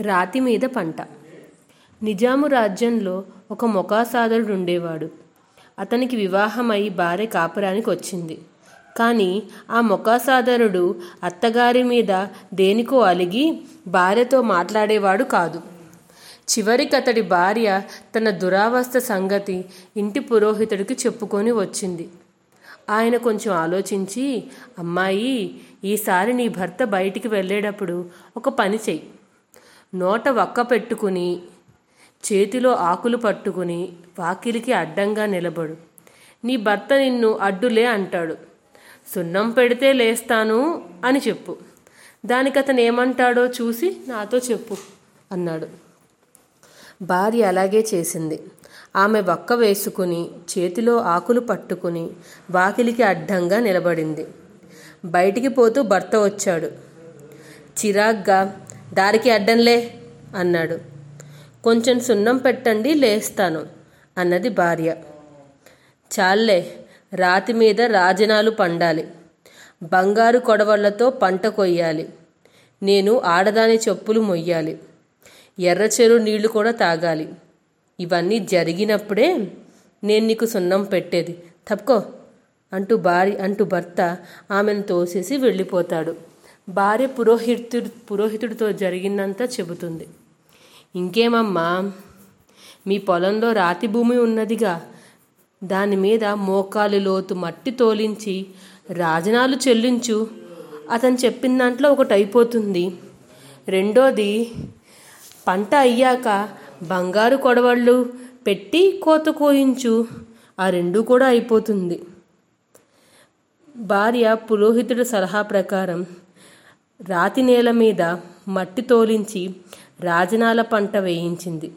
రాతి మీద పంట. నిజాము రాజ్యంలో ఒక మొకాసాదరుడు ఉండేవాడు. అతనికి వివాహమై భార్య కాపురానికి వచ్చింది. కానీ ఆ మొకాసాదరుడు అత్తగారి మీద దేనికో అలిగి భార్యతో మాట్లాడేవాడు కాదు. చివరికి అతడి భార్య తన దురావస్థ సంగతి ఇంటి పురోహితుడికి చెప్పుకొని వచ్చింది. ఆయన కొంచెం ఆలోచించి అమ్మాయి ఈసారి నీ భర్త బయటికి వెళ్ళేటప్పుడు ఒక పని చెయ్యి. నోట వక్క పెట్టుకుని చేతిలో ఆకులు పట్టుకుని వాకిలికి అడ్డంగా నిలబడు. నీ భర్త నిన్ను అడ్డులే అంటాడు. సున్నం పెడితే లేస్తాను అని చెప్పు. దానికి అతను ఏమంటాడో చూసి నాతో చెప్పు అన్నాడు. భార్య అలాగే చేసింది. ఆమె వక్క వేసుకుని చేతిలో ఆకులు పట్టుకుని వాకిలికి అడ్డంగా నిలబడింది. బయటికి పోతూ భర్త వచ్చాడు. చిరాగ్గా దారికి అడ్డంలే అన్నాడు. కొంచెం సున్నం పెట్టండి లేస్తాను అన్నది భార్య. చాలే రాతి మీద రాజనాలు పండాలి. బంగారు కొడవళ్ళతో పంట కొయ్యాలి. నేను ఆడదాని చెప్పులు మొయ్యాలి. ఎర్ర చెరువు నీళ్ళు కూడా తాగాలి. ఇవన్నీ జరిగినప్పుడే నేను నీకు సున్నం పెట్టేది. తప్పుకో అంటూ భార్య అంటూ భర్త ఆమెను తోసేసి వెళ్ళిపోతాడు. భార్య పురోహితుడు పురోహితుడితో జరిగిందంతా చెబుతుంది. ఇంకేమమ్మా మీ పొలంలో రాతి భూమి ఉన్నదిగా దాని మీద మోకాలు లోతు మట్టి తోలించి రాజనాలు చెల్లించు. అతను చెప్పిన దాంట్లో ఒకటి అయిపోతుంది. రెండోది పంట అయ్యాక బంగారు కొడవళ్ళు పెట్టి కోత కోయించు. ఆ రెండు కూడా అయిపోతుంది. భార్య పురోహితుడి సలహా ప్రకారం రాతి నేల మీద మట్టి తోలించి రాజనాల పంట వేయించింది.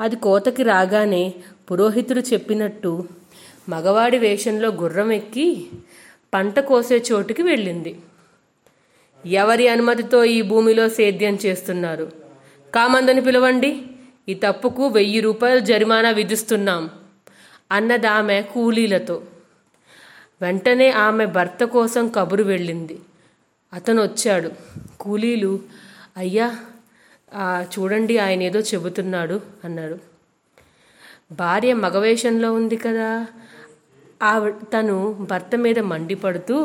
అది కోతకి రాగానే పురోహితుడు చెప్పినట్టు మగవాడి వేషంలో గుర్రం ఎక్కి పంట కోసే చోటుకి వెళ్ళింది. ఎవరి అనుమతితో ఈ భూమిలో సేద్యం చేస్తున్నారు? కామందని పిలవండి. ఈ తప్పుకు వెయ్యి రూపాయలు జరిమానా విధిస్తున్నాం అన్నదామె కూలీలతో. వెంటనే ఆమె భర్త కోసం కబురు వెళ్ళింది. అతను వచ్చాడు కూలీలు అయ్యా చూడండి ఆయన ఏదో చెబుతున్నాడు అన్నాడు. భార్య మగవేషంలో ఉంది కదా. ఆ తను భర్త మీద మండిపడుతూ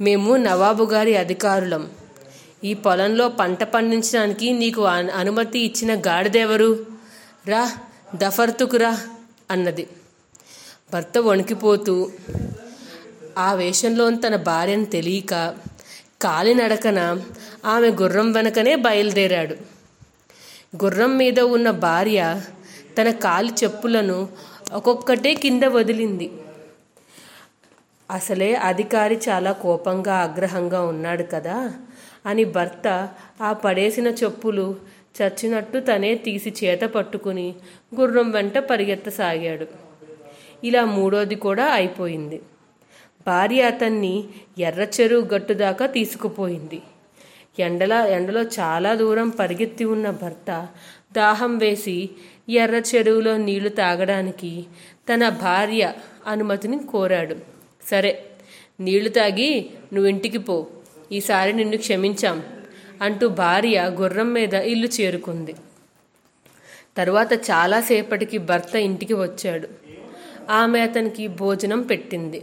మేము నవాబు గారి అధికారులం. ఈ పొలంలో పంట పండించడానికి నీకు అనుమతి ఇచ్చిన గాడిదెవరు? రా దఫర్తుకురా అన్నది. భర్త వణికిపోతూ ఆ వేషంలో తన భార్యను తెలియక కాలినడకన ఆమె గుర్రం వెనకనే బయలుదేరాడు. గుర్రం మీద ఉన్న భార్య తన కాలి చెప్పులను ఒక్కొక్కటే కింద వదిలింది. అసలే అధికారి చాలా కోపంగా ఆగ్రహంగా ఉన్నాడు కదా అని భర్త ఆ పడేసిన చెప్పులు చచ్చినట్టు తనే తీసి చేత పట్టుకుని గుర్రం వెంట పరిగెత్తసాగాడు. ఇలా మూడోది కూడా అయిపోయింది. భార్య అతన్ని ఎర్ర చెరువు గట్టు దాకా తీసుకుపోయింది. ఎండల ఎండలో చాలా దూరం పరిగెత్తి ఉన్న భర్త దాహం వేసి ఎర్ర చెరువులో నీళ్ళు తాగడానికి తన భార్య అనుమతిని కోరాడు. సరే నీళ్ళు తాగి నువ్వు ఇంటికి పో ఈసారి నిన్ను క్షమించాం అంటూ భార్య గుర్రం మీద ఇల్లు చేరుకుంది. తరువాత చాలాసేపటికి భర్త ఇంటికి వచ్చాడు. ఆమె అతనికి భోజనం పెట్టింది.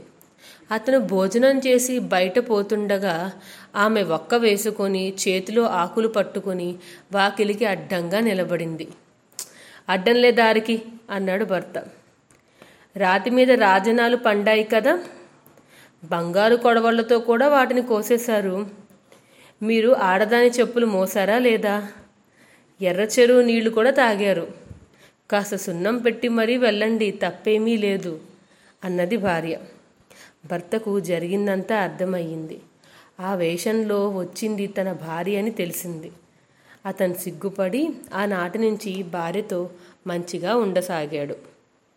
అతను భోజనం చేసి బయట పోతుండగా ఆమె ఒక్క వేసుకొని చేతిలో ఆకులు పట్టుకొని వాకిలికి అడ్డంగా నిలబడింది. అడ్డంలే దారికి అన్నాడు భర్త. రాతి మీద రాజనాలు పండాయి కదా. బంగారు కొడవళ్ళతో కూడా వాటిని కోసేశారు. మీరు ఆడదాని చెప్పులు మోసారా లేదా? ఎర్ర చెరువు నీళ్ళు కూడా తాగారు. కాస్త సున్నం పెట్టి మరీ వెళ్ళండి తప్పేమీ లేదు అన్నది భార్య. భర్తకు జరిగిందంతా అర్థమయ్యింది. ఆ వేషంలో వచ్చింది తన భార్య అని తెలిసింది. అతను సిగ్గుపడి ఆనాటి నుంచి భార్యతో మంచిగా ఉండసాగాడు.